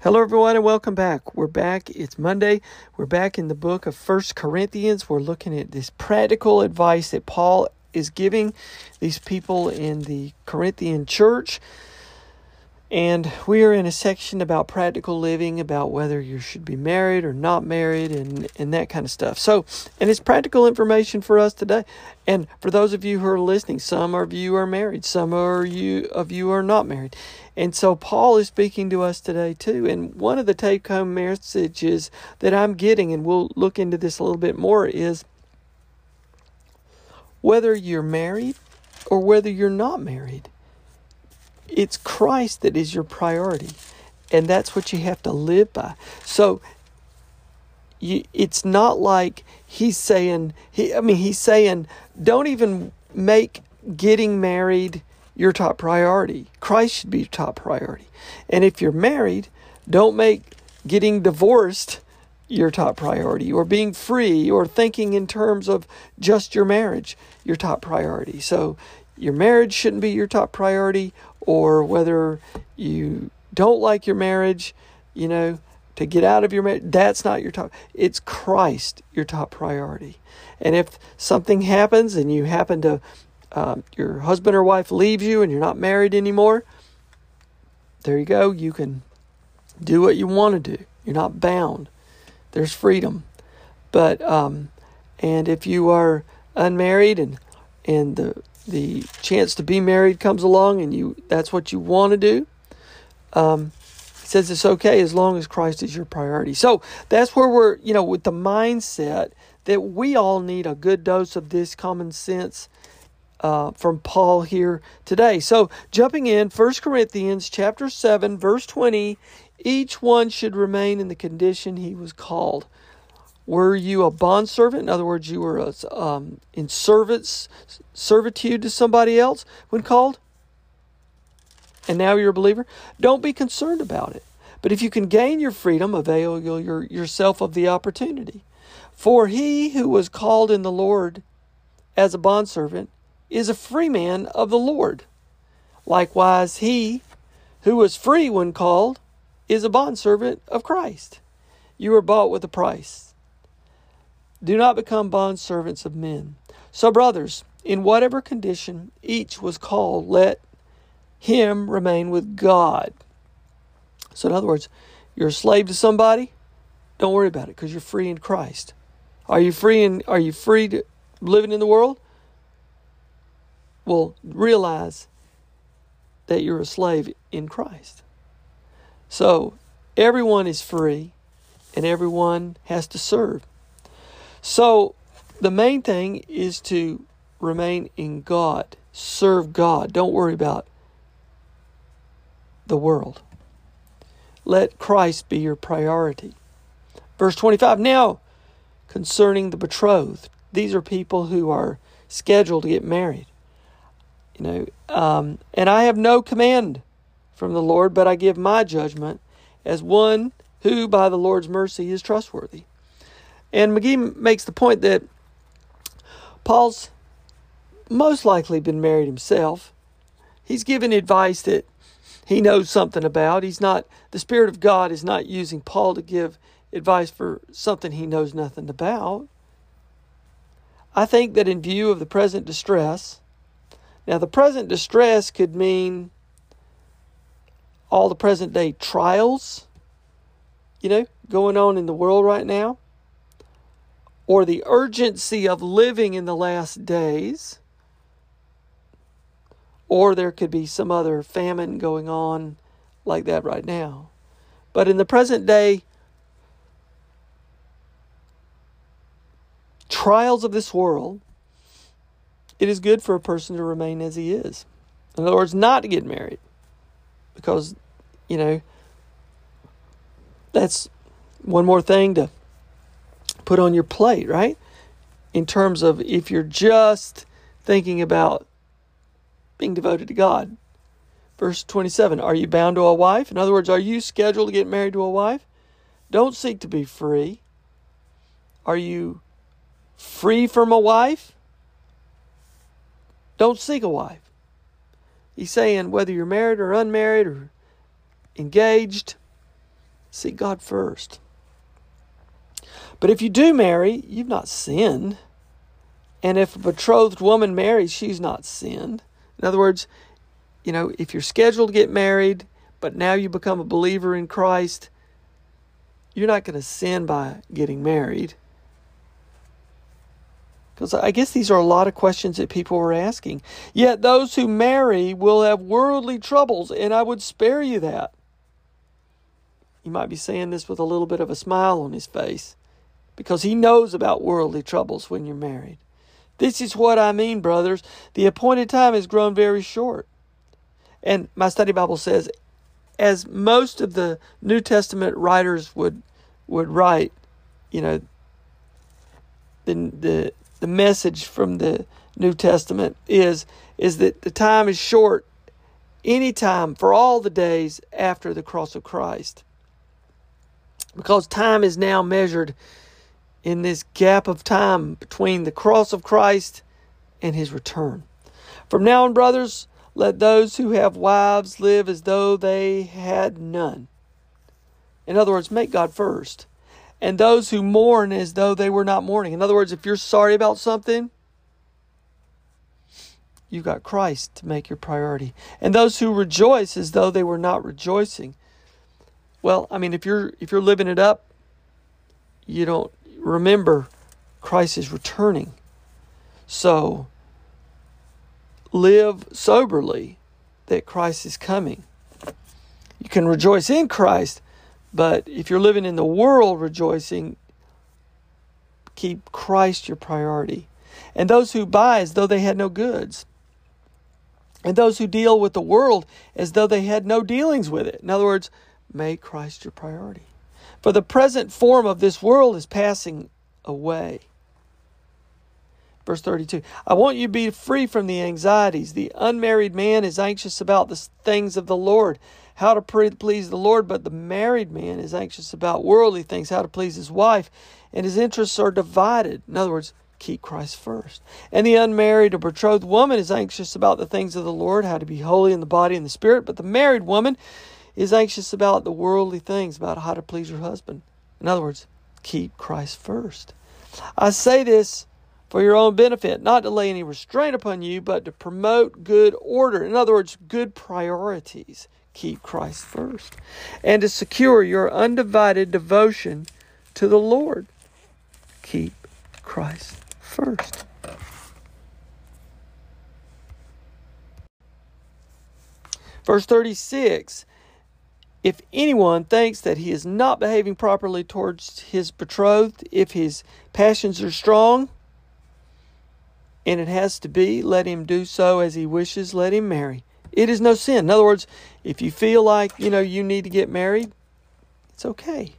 Hello, everyone, and welcome back. We're back. It's Monday. We're back in the book of First Corinthians. We're looking at this practical advice that Paul is giving these people in the Corinthian church. And we are in a section about practical living, about whether you should be married or not married, and, and that kind of stuff. So, and it's practical information for us today. And for those of you who are listening, some of you are married, some of you of you are not married. And so Paul is speaking to us today too. And one of the take home messages that I'm getting, and we'll look into this a little bit more, is whether you're married or whether you're not married it's Christ that is your priority. And that's what you have to live by. So you, it's not like he's saying he I mean he's saying don't even make getting married your top priority. Christ should be your top priority. And if you're married, don't make getting divorced your top priority or being free or thinking in terms of just your marriage your top priority. So your marriage shouldn't be your top priority or whether you don't like your marriage, you know, to get out of your marriage, that's not your top. It's Christ, your top priority. And if something happens and you happen to, um, your husband or wife leaves you and you're not married anymore, there you go. You can do what you want to do. You're not bound. There's freedom. But, um, and if you are unmarried and, and the the chance to be married comes along and you that's what you want to do um, he says it's okay as long as christ is your priority. So that's where we're you know with the mindset that we all need a good dose of this common sense uh, from paul here today. So jumping in 1 corinthians chapter 7 verse 20 each one should remain in the condition he was called were you a bondservant? In other words, you were um, in service, servitude to somebody else when called? And now you're a believer? Don't be concerned about it. But if you can gain your freedom, avail your, yourself of the opportunity. For he who was called in the Lord as a bondservant is a free man of the Lord. Likewise, he who was free when called is a bondservant of Christ. You were bought with a price. Do not become bondservants of men. So, brothers, in whatever condition each was called, let him remain with God. So, in other words, you're a slave to somebody, don't worry about it because you're free in Christ. Are you free in, are you free to living in the world? Well, realize that you're a slave in Christ. So, everyone is free and everyone has to serve. So the main thing is to remain in God, serve God. Don't worry about the world. Let Christ be your priority. Verse 25 Now, concerning the betrothed, these are people who are scheduled to get married. You know, um, and I have no command from the Lord, but I give my judgment as one who, by the Lord's mercy, is trustworthy. And McGee makes the point that Paul's most likely been married himself. He's given advice that he knows something about. He's not, the Spirit of God is not using Paul to give advice for something he knows nothing about. I think that in view of the present distress, now the present distress could mean all the present day trials, you know, going on in the world right now, or the urgency of living in the last days or there could be some other famine going on like that right now. But in the present day, trials of this world, it is good for a person to remain as he is. In other words, not to get married. Because, you know, that's one more thing to put on your plate, right? In terms of if you're just thinking about being devoted to God. Verse 27 Are you bound to a wife? In other words, are you scheduled to get married to a wife? Don't seek to be free. Are you free from a wife? Don't seek a wife. He's saying whether you're married or unmarried or engaged, seek God first. But if you do marry, you've not sinned. And if a betrothed woman marries, she's not sinned. In other words, you know, if you're scheduled to get married, but now you become a believer in Christ, you're not going to sin by getting married. Because I guess these are a lot of questions that people are asking. Yet those who marry will have worldly troubles, and I would spare you that. He might be saying this with a little bit of a smile on his face because he knows about worldly troubles when you're married. This is what I mean, brothers. The appointed time has grown very short. And my study Bible says, as most of the New Testament writers would would write, you know, the the the message from the New Testament is is that the time is short any time for all the days after the cross of Christ. Because time is now measured in this gap of time between the cross of Christ and his return. From now on, brothers, let those who have wives live as though they had none. In other words, make God first. And those who mourn as though they were not mourning. In other words, if you're sorry about something, you've got Christ to make your priority. And those who rejoice as though they were not rejoicing. Well, I mean, if you're if you're living it up, you don't remember Christ is returning. So live soberly that Christ is coming. You can rejoice in Christ, but if you're living in the world rejoicing, keep Christ your priority. And those who buy as though they had no goods. And those who deal with the world as though they had no dealings with it. In other words, make Christ your priority. For the present form of this world is passing away. Verse 32 I want you to be free from the anxieties. The unmarried man is anxious about the things of the Lord, how to please the Lord, but the married man is anxious about worldly things, how to please his wife, and his interests are divided. In other words, keep Christ first. And the unmarried or betrothed woman is anxious about the things of the Lord, how to be holy in the body and the spirit, but the married woman is anxious about the worldly things, about how to please her husband. In other words, keep Christ first. I say this for your own benefit, not to lay any restraint upon you, but to promote good order. In other words, good priorities. Keep Christ first. And to secure your undivided devotion to the Lord. Keep Christ first. Verse 36 if anyone thinks that he is not behaving properly towards his betrothed, if his passions are strong, and it has to be, let him do so as he wishes, let him marry. It is no sin. In other words, if you feel like, you know, you need to get married, it's okay.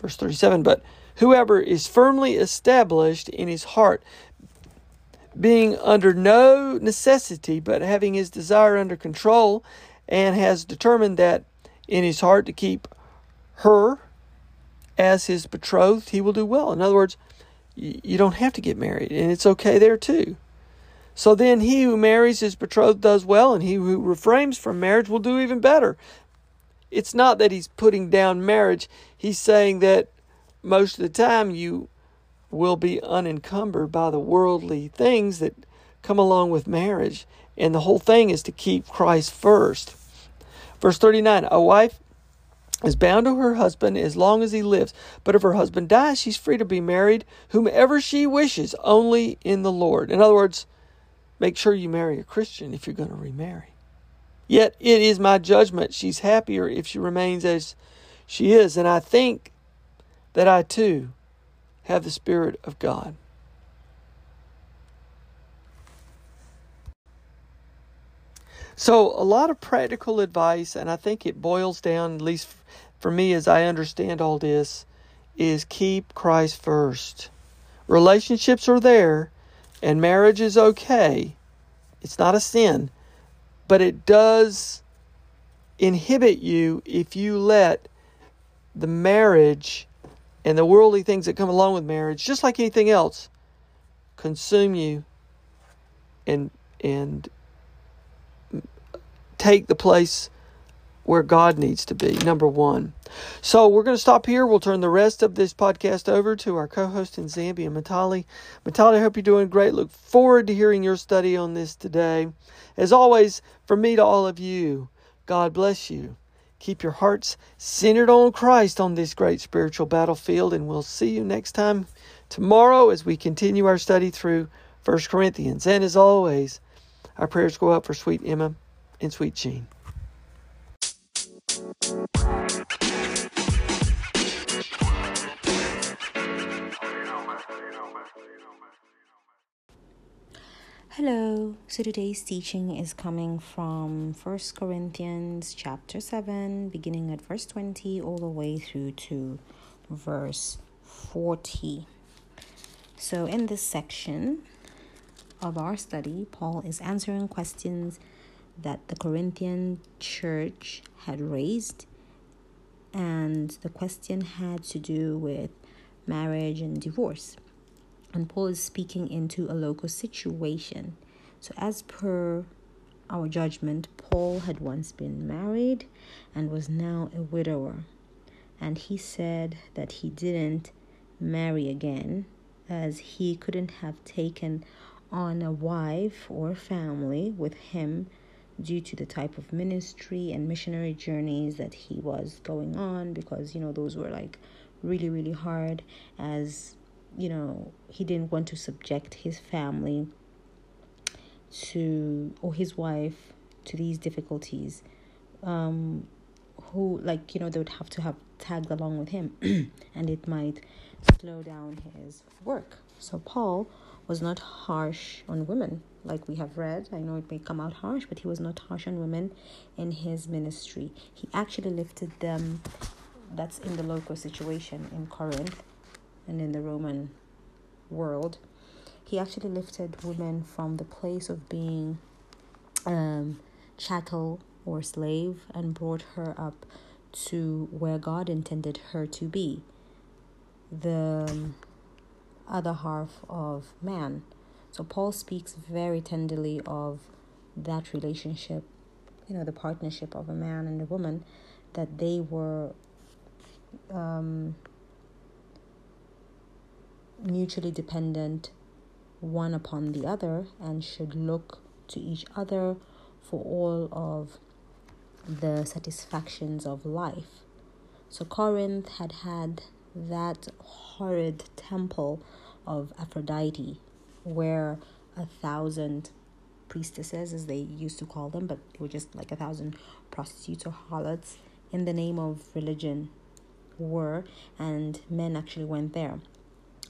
Verse 37 But whoever is firmly established in his heart, being under no necessity, but having his desire under control, and has determined that in his heart to keep her as his betrothed, he will do well. In other words, you don't have to get married, and it's okay there too. So then he who marries his betrothed does well, and he who refrains from marriage will do even better. It's not that he's putting down marriage, he's saying that most of the time you will be unencumbered by the worldly things that come along with marriage. And the whole thing is to keep Christ first. Verse 39 A wife is bound to her husband as long as he lives. But if her husband dies, she's free to be married whomever she wishes, only in the Lord. In other words, make sure you marry a Christian if you're going to remarry. Yet it is my judgment she's happier if she remains as she is. And I think that I too have the Spirit of God. So, a lot of practical advice, and I think it boils down, at least for me as I understand all this, is keep Christ first. Relationships are there, and marriage is okay. It's not a sin, but it does inhibit you if you let the marriage and the worldly things that come along with marriage, just like anything else, consume you and and take the place where God needs to be, number one. So we're going to stop here. We'll turn the rest of this podcast over to our co-host in Zambia, Matali. Matali, I hope you're doing great. Look forward to hearing your study on this today. As always, from me to all of you, God bless you. Keep your hearts centered on Christ on this great spiritual battlefield, and we'll see you next time tomorrow as we continue our study through 1 Corinthians. And as always, our prayers go up for sweet Emma and sweet Jean. Hello. So today's teaching is coming from First Corinthians chapter 7 beginning at verse 20 all the way through to verse 40. So in this section of our study, Paul is answering questions that the Corinthian church had raised and the question had to do with marriage and divorce and Paul is speaking into a local situation. So, as per our judgment, Paul had once been married and was now a widower. And he said that he didn't marry again as he couldn't have taken on a wife or family with him due to the type of ministry and missionary journeys that he was going on because you know those were like really really hard as you know, he didn't want to subject his family to, or his wife to these difficulties. Um, who, like, you know, they would have to have tagged along with him, and it might slow down his work. So, Paul was not harsh on women, like we have read. I know it may come out harsh, but he was not harsh on women in his ministry. He actually lifted them, that's in the local situation in Corinth and in the Roman world, he actually lifted women from the place of being um, chattel or slave and brought her up to where God intended her to be the other half of man. So Paul speaks very tenderly of that relationship, you know, the partnership of a man and a woman, that they were um, mutually dependent one upon the other and should look to each other for all of the satisfactions of life. So Corinth had had that horrid temple of Aphrodite where a thousand priestesses, as they used to call them, but they were just like a thousand prostitutes or harlots in the name of religion were, and men actually went there.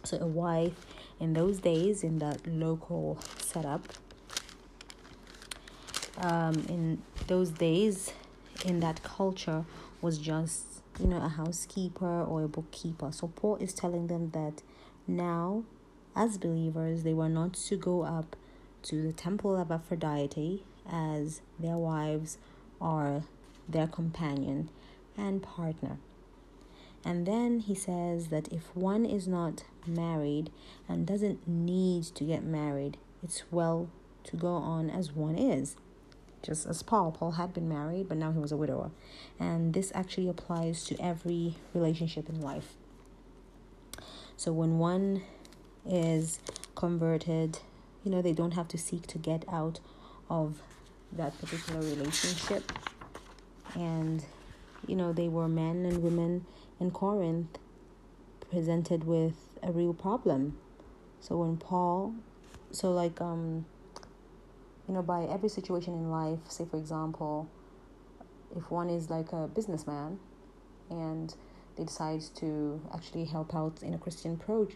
So, a wife in those days, in that local setup, um, in those days, in that culture, was just you know a housekeeper or a bookkeeper. So, Paul is telling them that now, as believers, they were not to go up to the temple of Aphrodite as their wives are their companion and partner. And then he says that if one is not married and doesn't need to get married, it's well to go on as one is. Just as Paul, Paul had been married, but now he was a widower. And this actually applies to every relationship in life. So when one is converted, you know, they don't have to seek to get out of that particular relationship. And, you know, they were men and women in Corinth presented with a real problem. So when Paul, so like, um, you know, by every situation in life, say for example, if one is like a businessman and they decide to actually help out in a Christian pro-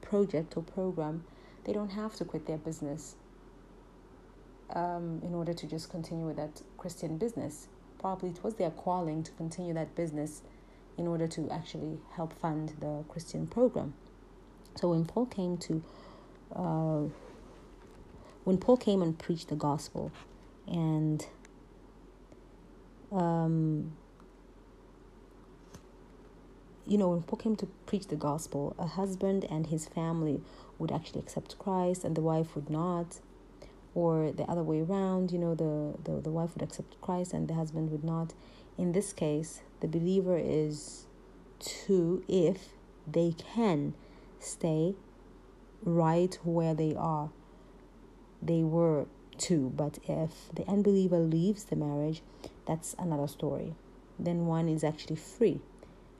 project or program, they don't have to quit their business um, in order to just continue with that Christian business. Probably it was their calling to continue that business in order to actually help fund the Christian program. So when Paul came to, uh, when Paul came and preached the gospel, and um, you know, when Paul came to preach the gospel, a husband and his family would actually accept Christ and the wife would not. Or the other way around, you know, the, the, the wife would accept Christ and the husband would not. In this case, the believer is to, if they can, stay right where they are. They were to, but if the unbeliever leaves the marriage, that's another story. Then one is actually free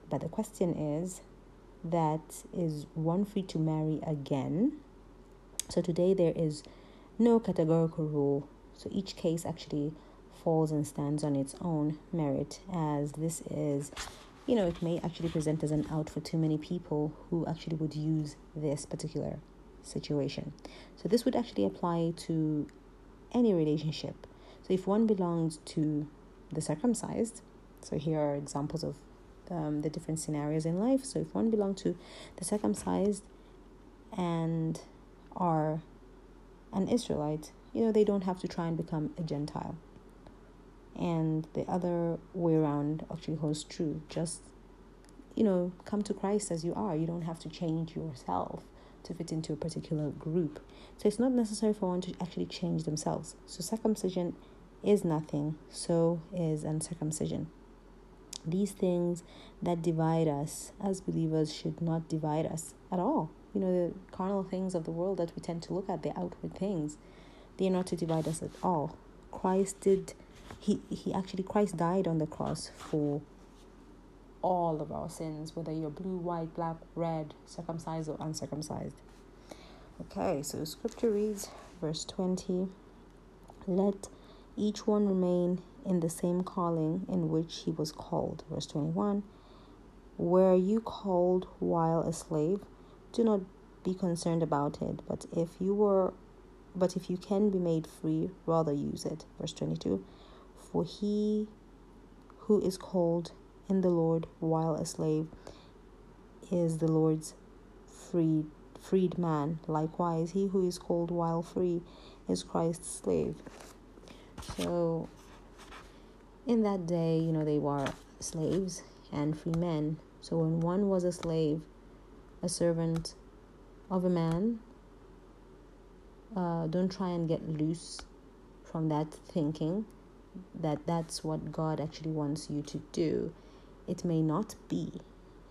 but the question is that is one free to marry again? So today there is no categorical rule. So each case actually falls and stands on its own merit, as this is, you know, it may actually present as an out for too many people who actually would use this particular situation. So this would actually apply to any relationship. So if one belongs to the circumcised, so here are examples of um, the different scenarios in life. So if one belong to the circumcised and are an Israelite, you know, they don't have to try and become a Gentile. And the other way around actually holds true. Just, you know, come to Christ as you are. You don't have to change yourself to fit into a particular group. So it's not necessary for one to actually change themselves. So circumcision is nothing, so is uncircumcision. These things that divide us as believers should not divide us at all. You know, the carnal things of the world that we tend to look at, the outward things, they are not to divide us at all. Christ did, he, he actually, Christ died on the cross for all of our sins, whether you're blue, white, black, red, circumcised or uncircumcised. Okay, so scripture reads, verse 20 Let each one remain in the same calling in which he was called. Verse 21 Were you called while a slave? Do not be concerned about it, but if you were but if you can be made free, rather use it. Verse 22 For he who is called in the Lord while a slave is the Lord's freed freed man. Likewise, he who is called while free is Christ's slave. So in that day, you know, they were slaves and free men. So when one was a slave, a servant of a man, uh, don't try and get loose from that thinking that that's what God actually wants you to do. It may not be.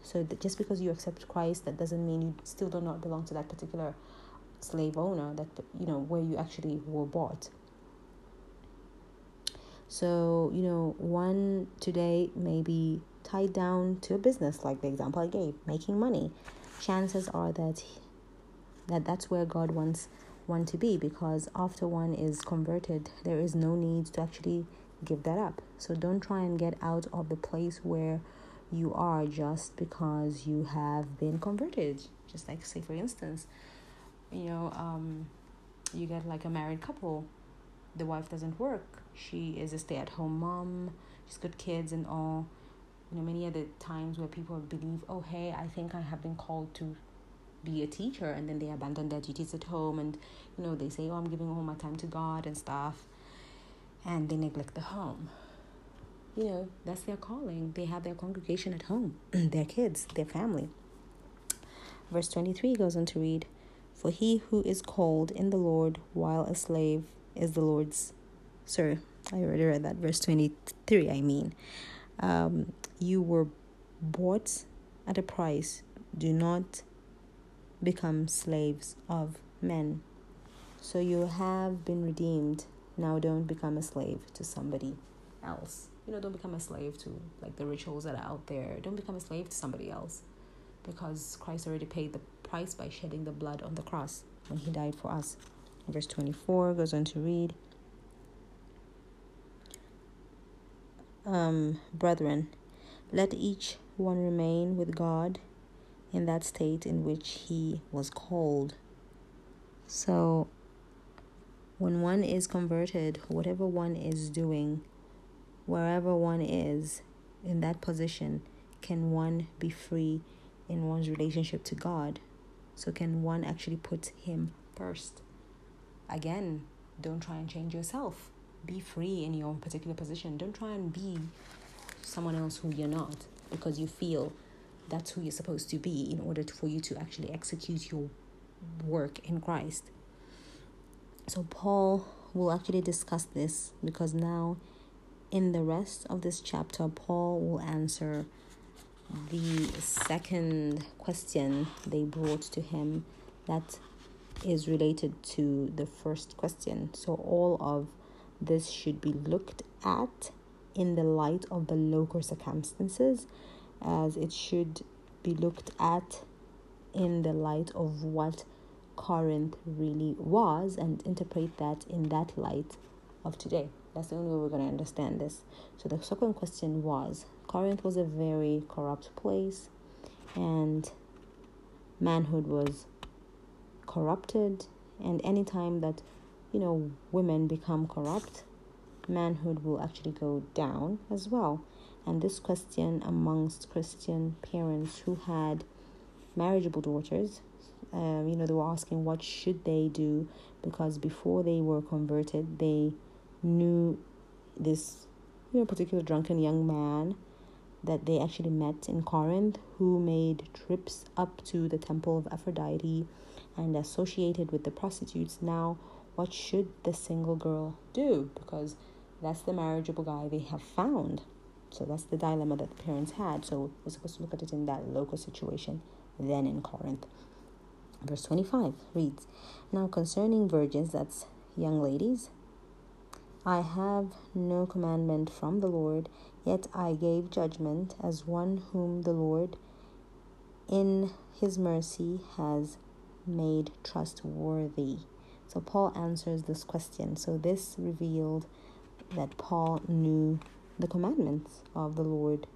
So just because you accept Christ, that doesn't mean you still do not belong to that particular slave owner that you know where you actually were bought. So, you know, one today may be tied down to a business, like the example I gave, making money. Chances are that that that's where God wants one to be because after one is converted, there is no need to actually give that up. So don't try and get out of the place where you are just because you have been converted. Just like say for instance, you know, um, you get like a married couple, the wife doesn't work she is a stay at home mom. She's got kids and all. You know, many other times where people believe, oh, hey, I think I have been called to be a teacher, and then they abandon their duties at home, and you know, they say, oh, I'm giving all my time to God and stuff, and they neglect the home. You know, that's their calling. They have their congregation at home, their kids, their family. Verse 23 goes on to read, For he who is called in the Lord while a slave is the Lord's. Sorry, I already read that. Verse 23, I mean. Um, you were bought at a price. Do not become slaves of men. So you have been redeemed. Now don't become a slave to somebody else. You know, don't become a slave to like the rituals that are out there. Don't become a slave to somebody else because Christ already paid the price by shedding the blood on the cross when he died for us. Verse 24 goes on to read um, Brethren, let each one remain with God in that state in which he was called. So, when one is converted, whatever one is doing, wherever one is in that position, can one be free in one's relationship to God? So, can one actually put Him first? Again, don't try and change yourself. Be free in your particular position. Don't try and be someone else who you're not because you feel that's who you're supposed to be in order to, for you to actually execute your work in Christ. So, Paul will actually discuss this because now, in the rest of this chapter, Paul will answer the second question they brought to him that is related to the first question. So, all of this should be looked at in the light of the local circumstances as it should be looked at in the light of what Corinth really was and interpret that in that light of today. That's the only way we're going to understand this. So, the second question was Corinth was a very corrupt place, and manhood was corrupted. And anytime that, you know, women become corrupt, manhood will actually go down as well. And this question amongst Christian parents who had marriageable daughters, um, you know, they were asking what should they do because before they were converted, they knew this, you know, particular drunken young man that they actually met in Corinth who made trips up to the temple of Aphrodite and associated with the prostitutes. Now, what should the single girl do? Because that's the marriageable guy they have found. So that's the dilemma that the parents had. So we're supposed to look at it in that local situation, then in Corinth. Verse 25 reads Now concerning virgins, that's young ladies, I have no commandment from the Lord, yet I gave judgment as one whom the Lord in his mercy has made trustworthy. So Paul answers this question. So this revealed that Paul knew the commandments of the Lord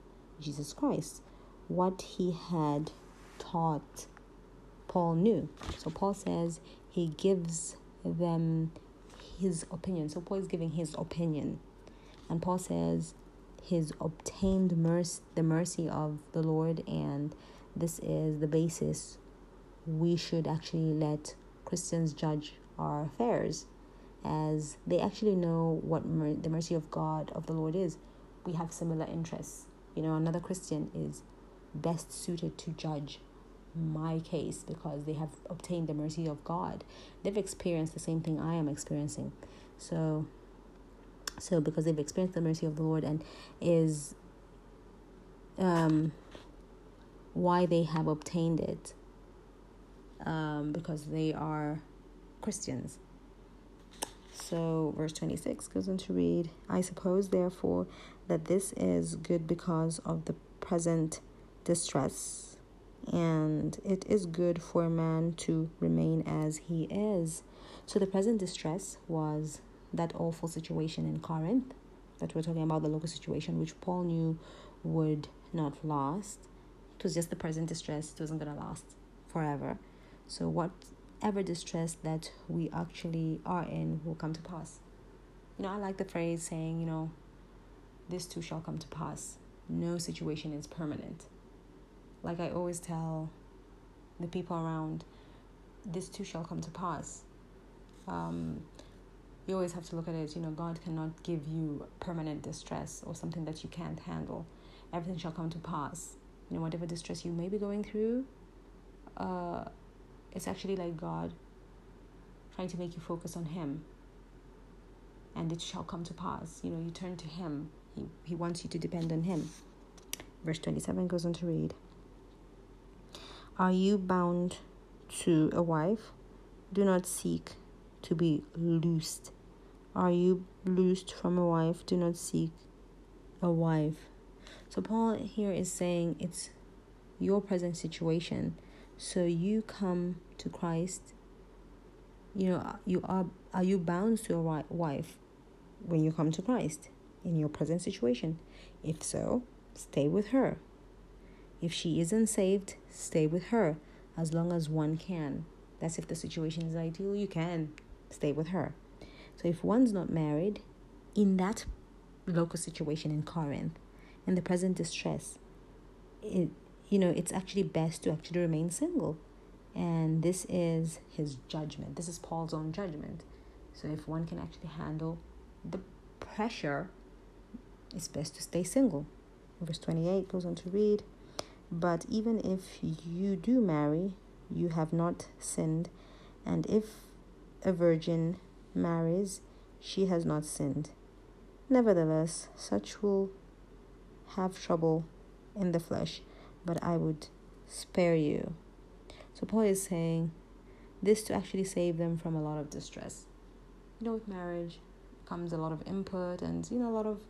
Jesus Christ. What he had taught, Paul knew. So Paul says he gives them his opinion. So Paul is giving his opinion. And Paul says his obtained mercy, the mercy of the Lord, and this is the basis we should actually let Christians judge our affairs as they actually know what mer- the mercy of God, of the Lord is we have similar interests. You know, another Christian is best suited to judge my case because they have obtained the mercy of God. They've experienced the same thing I am experiencing. So so because they've experienced the mercy of the Lord and is um why they have obtained it um because they are Christians. So, verse 26 goes on to read I suppose, therefore, that this is good because of the present distress, and it is good for a man to remain as he is. So, the present distress was that awful situation in Corinth that we're talking about, the local situation, which Paul knew would not last. It was just the present distress, it wasn't going to last forever. So, whatever distress that we actually are in will come to pass. You know, I like the phrase saying, you know, this too shall come to pass. No situation is permanent. Like I always tell the people around, this too shall come to pass. Um, you always have to look at it, you know, God cannot give you permanent distress or something that you can't handle. Everything shall come to pass. You know, whatever distress you may be going through, uh, it's actually like God trying to make you focus on Him. and it shall come to pass. You know, you turn to Him. He, he wants you to depend on Him. Verse 27 goes on to read Are you bound to a wife? Do not seek to be loosed. Are you loosed from a wife? Do not seek a wife. So, Paul here is saying it's your present situation. So, you come to Christ. You know, you are are you bound to your wife when you come to Christ in your present situation? If so, stay with her. If she isn't saved, stay with her as long as one can. That's if the situation is ideal, you can stay with her. So if one's not married, in that local situation in Corinth, in the present distress, it you know, it's actually best to actually remain single. And this is his judgment. This is Paul's own judgment. So if one can actually handle the pressure, it's best to stay single. Verse 28 goes on to read, But even if you do marry, you have not sinned, and if a virgin marries, she has not sinned. Nevertheless, such will have trouble in the flesh, but I would spare you. So Paul is saying this to actually save them from a lot of distress. You know, with marriage comes a lot of input and you know a lot of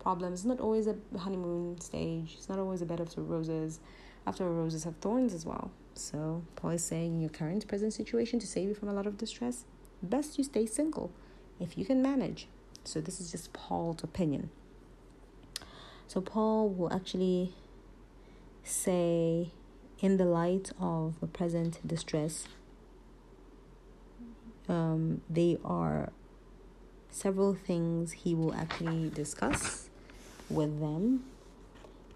problems. It's not always a honeymoon stage. It's not always a bed of roses. After roses have thorns as well. So Paul is saying in your current present situation to save you from a lot of distress, best you stay single if you can manage. So this is just Paul's opinion. So Paul will actually say in the light of the present distress um, they are several things he will actually discuss with them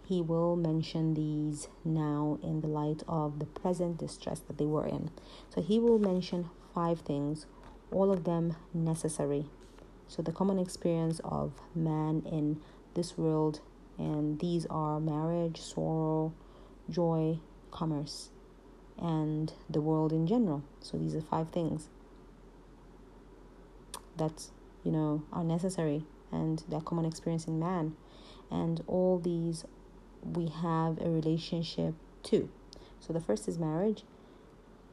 he will mention these now in the light of the present distress that they were in. So he will mention five things, all of them necessary. So the common experience of man in this world, and these are marriage, sorrow, joy, commerce, and the world in general. So these are five things that you know are necessary and they're common experience in man and all these we have a relationship too. So the first is marriage.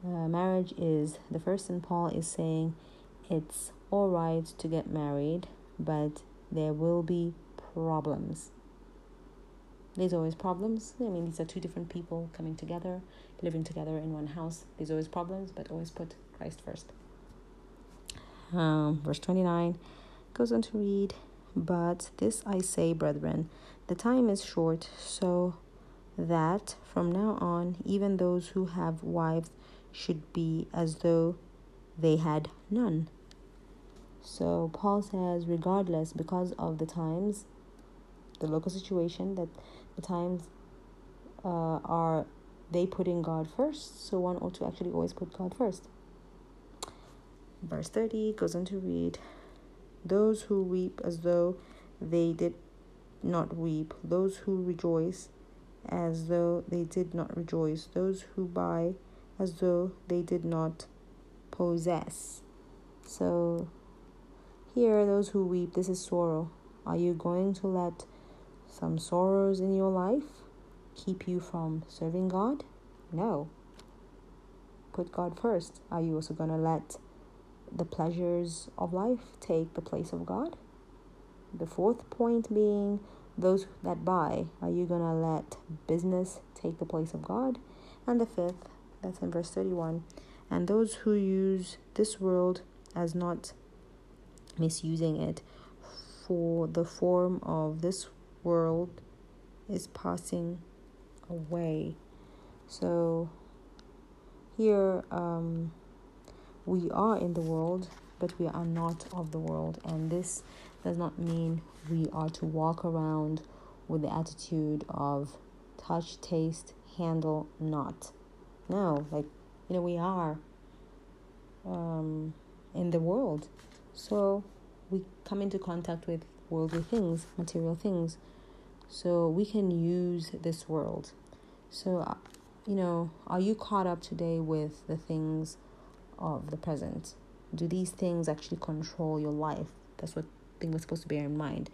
Uh, marriage is the first, and Paul is saying it's all right to get married, but there will be problems. There's always problems. I mean, these are two different people coming together, living together in one house. There's always problems, but always put Christ first. Um, verse 29 goes on to read, But this I say, brethren, the time is short, so that from now on, even those who have wives should be as though they had none. So Paul says, regardless, because of the times, the local situation, that times uh, are they putting God first. So one ought to actually always put God first. Verse 30 goes on to read, Those who weep as though they did not weep, those who rejoice as though they did not rejoice, those who buy as though they did not possess. So, here, those who weep, this is sorrow. Are you going to let some sorrows in your life keep you from serving God? No. Put God first. Are you also going to let the pleasures of life take the place of God? The fourth point being those that buy, are you going to let business take the place of God? And the fifth, that's in verse 31, and those who use this world as not misusing it, for the form of this world is passing away. So here um, we are in the world, but we are not of the world, and this does not mean we are to walk around with the attitude of touch, taste, handle, not. No, like, you know, we are um, in the world. So we come into contact with worldly things, material things. So we can use this world. So, uh, you know, are you caught up today with the things of the present? Do these things actually control your life? That's what something we're supposed to bear in mind.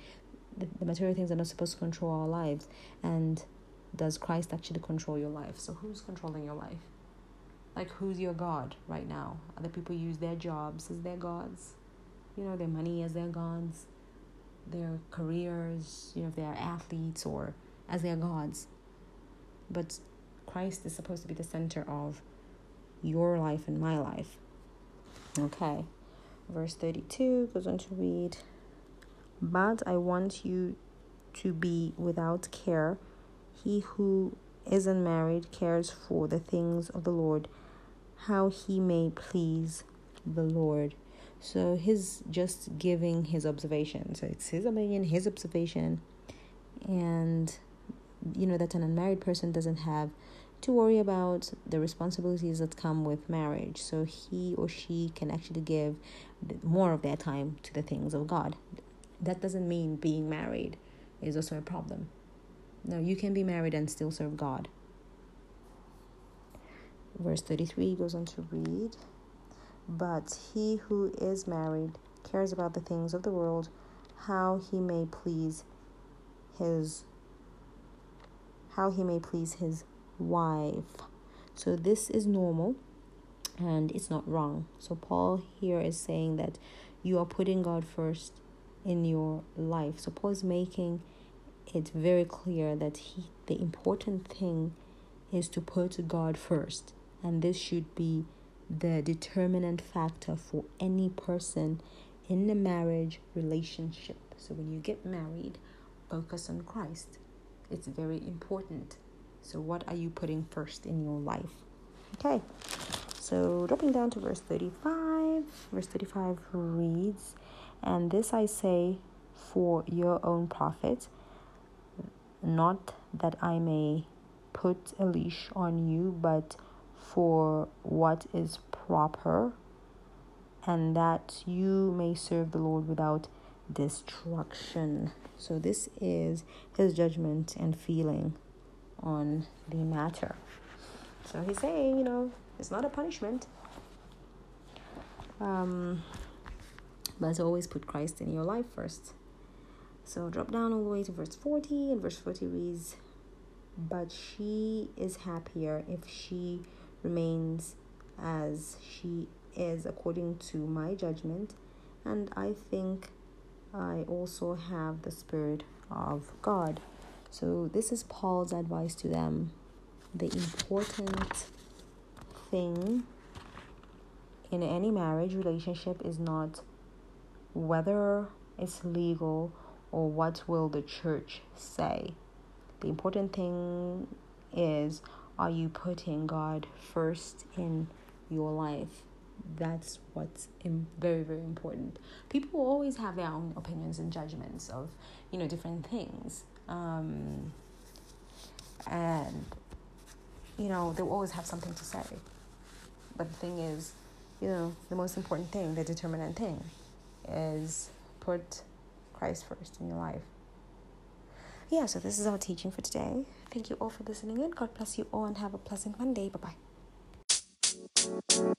The, the material things are not supposed to control our lives. And does Christ actually control your life? So who's controlling your life? Like who's your God right now? Other people use their jobs as their gods, you know, their money as their gods, their careers, you know, if they are athletes or as their gods. But Christ is supposed to be the center of your life and my life. Okay. Verse 32 goes on to read But I want you to be without care. He who isn't married cares for the things of the Lord, how he may please the Lord. So he's just giving his observation. So it's his opinion, his observation, and you know that an unmarried person doesn't have to worry about the responsibilities that come with marriage. So he or she can actually give more of their time to the things of God. That doesn't mean being married is also a problem. No, you can be married and still serve God. Verse 33 goes on to read But he who is married cares about the things of the world, how he may please his how he may please his wife. So this is normal and it's not wrong. So Paul here is saying that you are putting God first in your life. So Paul is making it very clear that he the important thing is to put God first. And this should be the determinant factor for any person in the marriage relationship. So when you get married, focus on Christ. It's very important. So, what are you putting first in your life? Okay, so dropping down to verse 35, verse 35 reads, And this I say for your own profit, not that I may put a leash on you, but for what is proper, and that you may serve the Lord without destruction. So, this is his judgment and feeling on the matter. So he's saying, you know, it's not a punishment. Um, but always put Christ in your life first. So drop down all the way to verse 40, and verse 40 reads, But she is happier if she remains as she is according to my judgment, and I think I also have the Spirit of God. So, this is Paul's advice to them. The important thing in any marriage relationship is not whether it's legal or what will the church say. The important thing is are you putting God first in your life? That's what's very very important. People always have their own opinions and judgments of, you know, different things. Um, and, you know, they'll always have something to say. But the thing is, you know, the most important thing, the determinant thing, is put Christ first in your life. Yeah, so this is our teaching for today. Thank you all for listening in. God bless you all and have a pleasant Monday. Bye bye.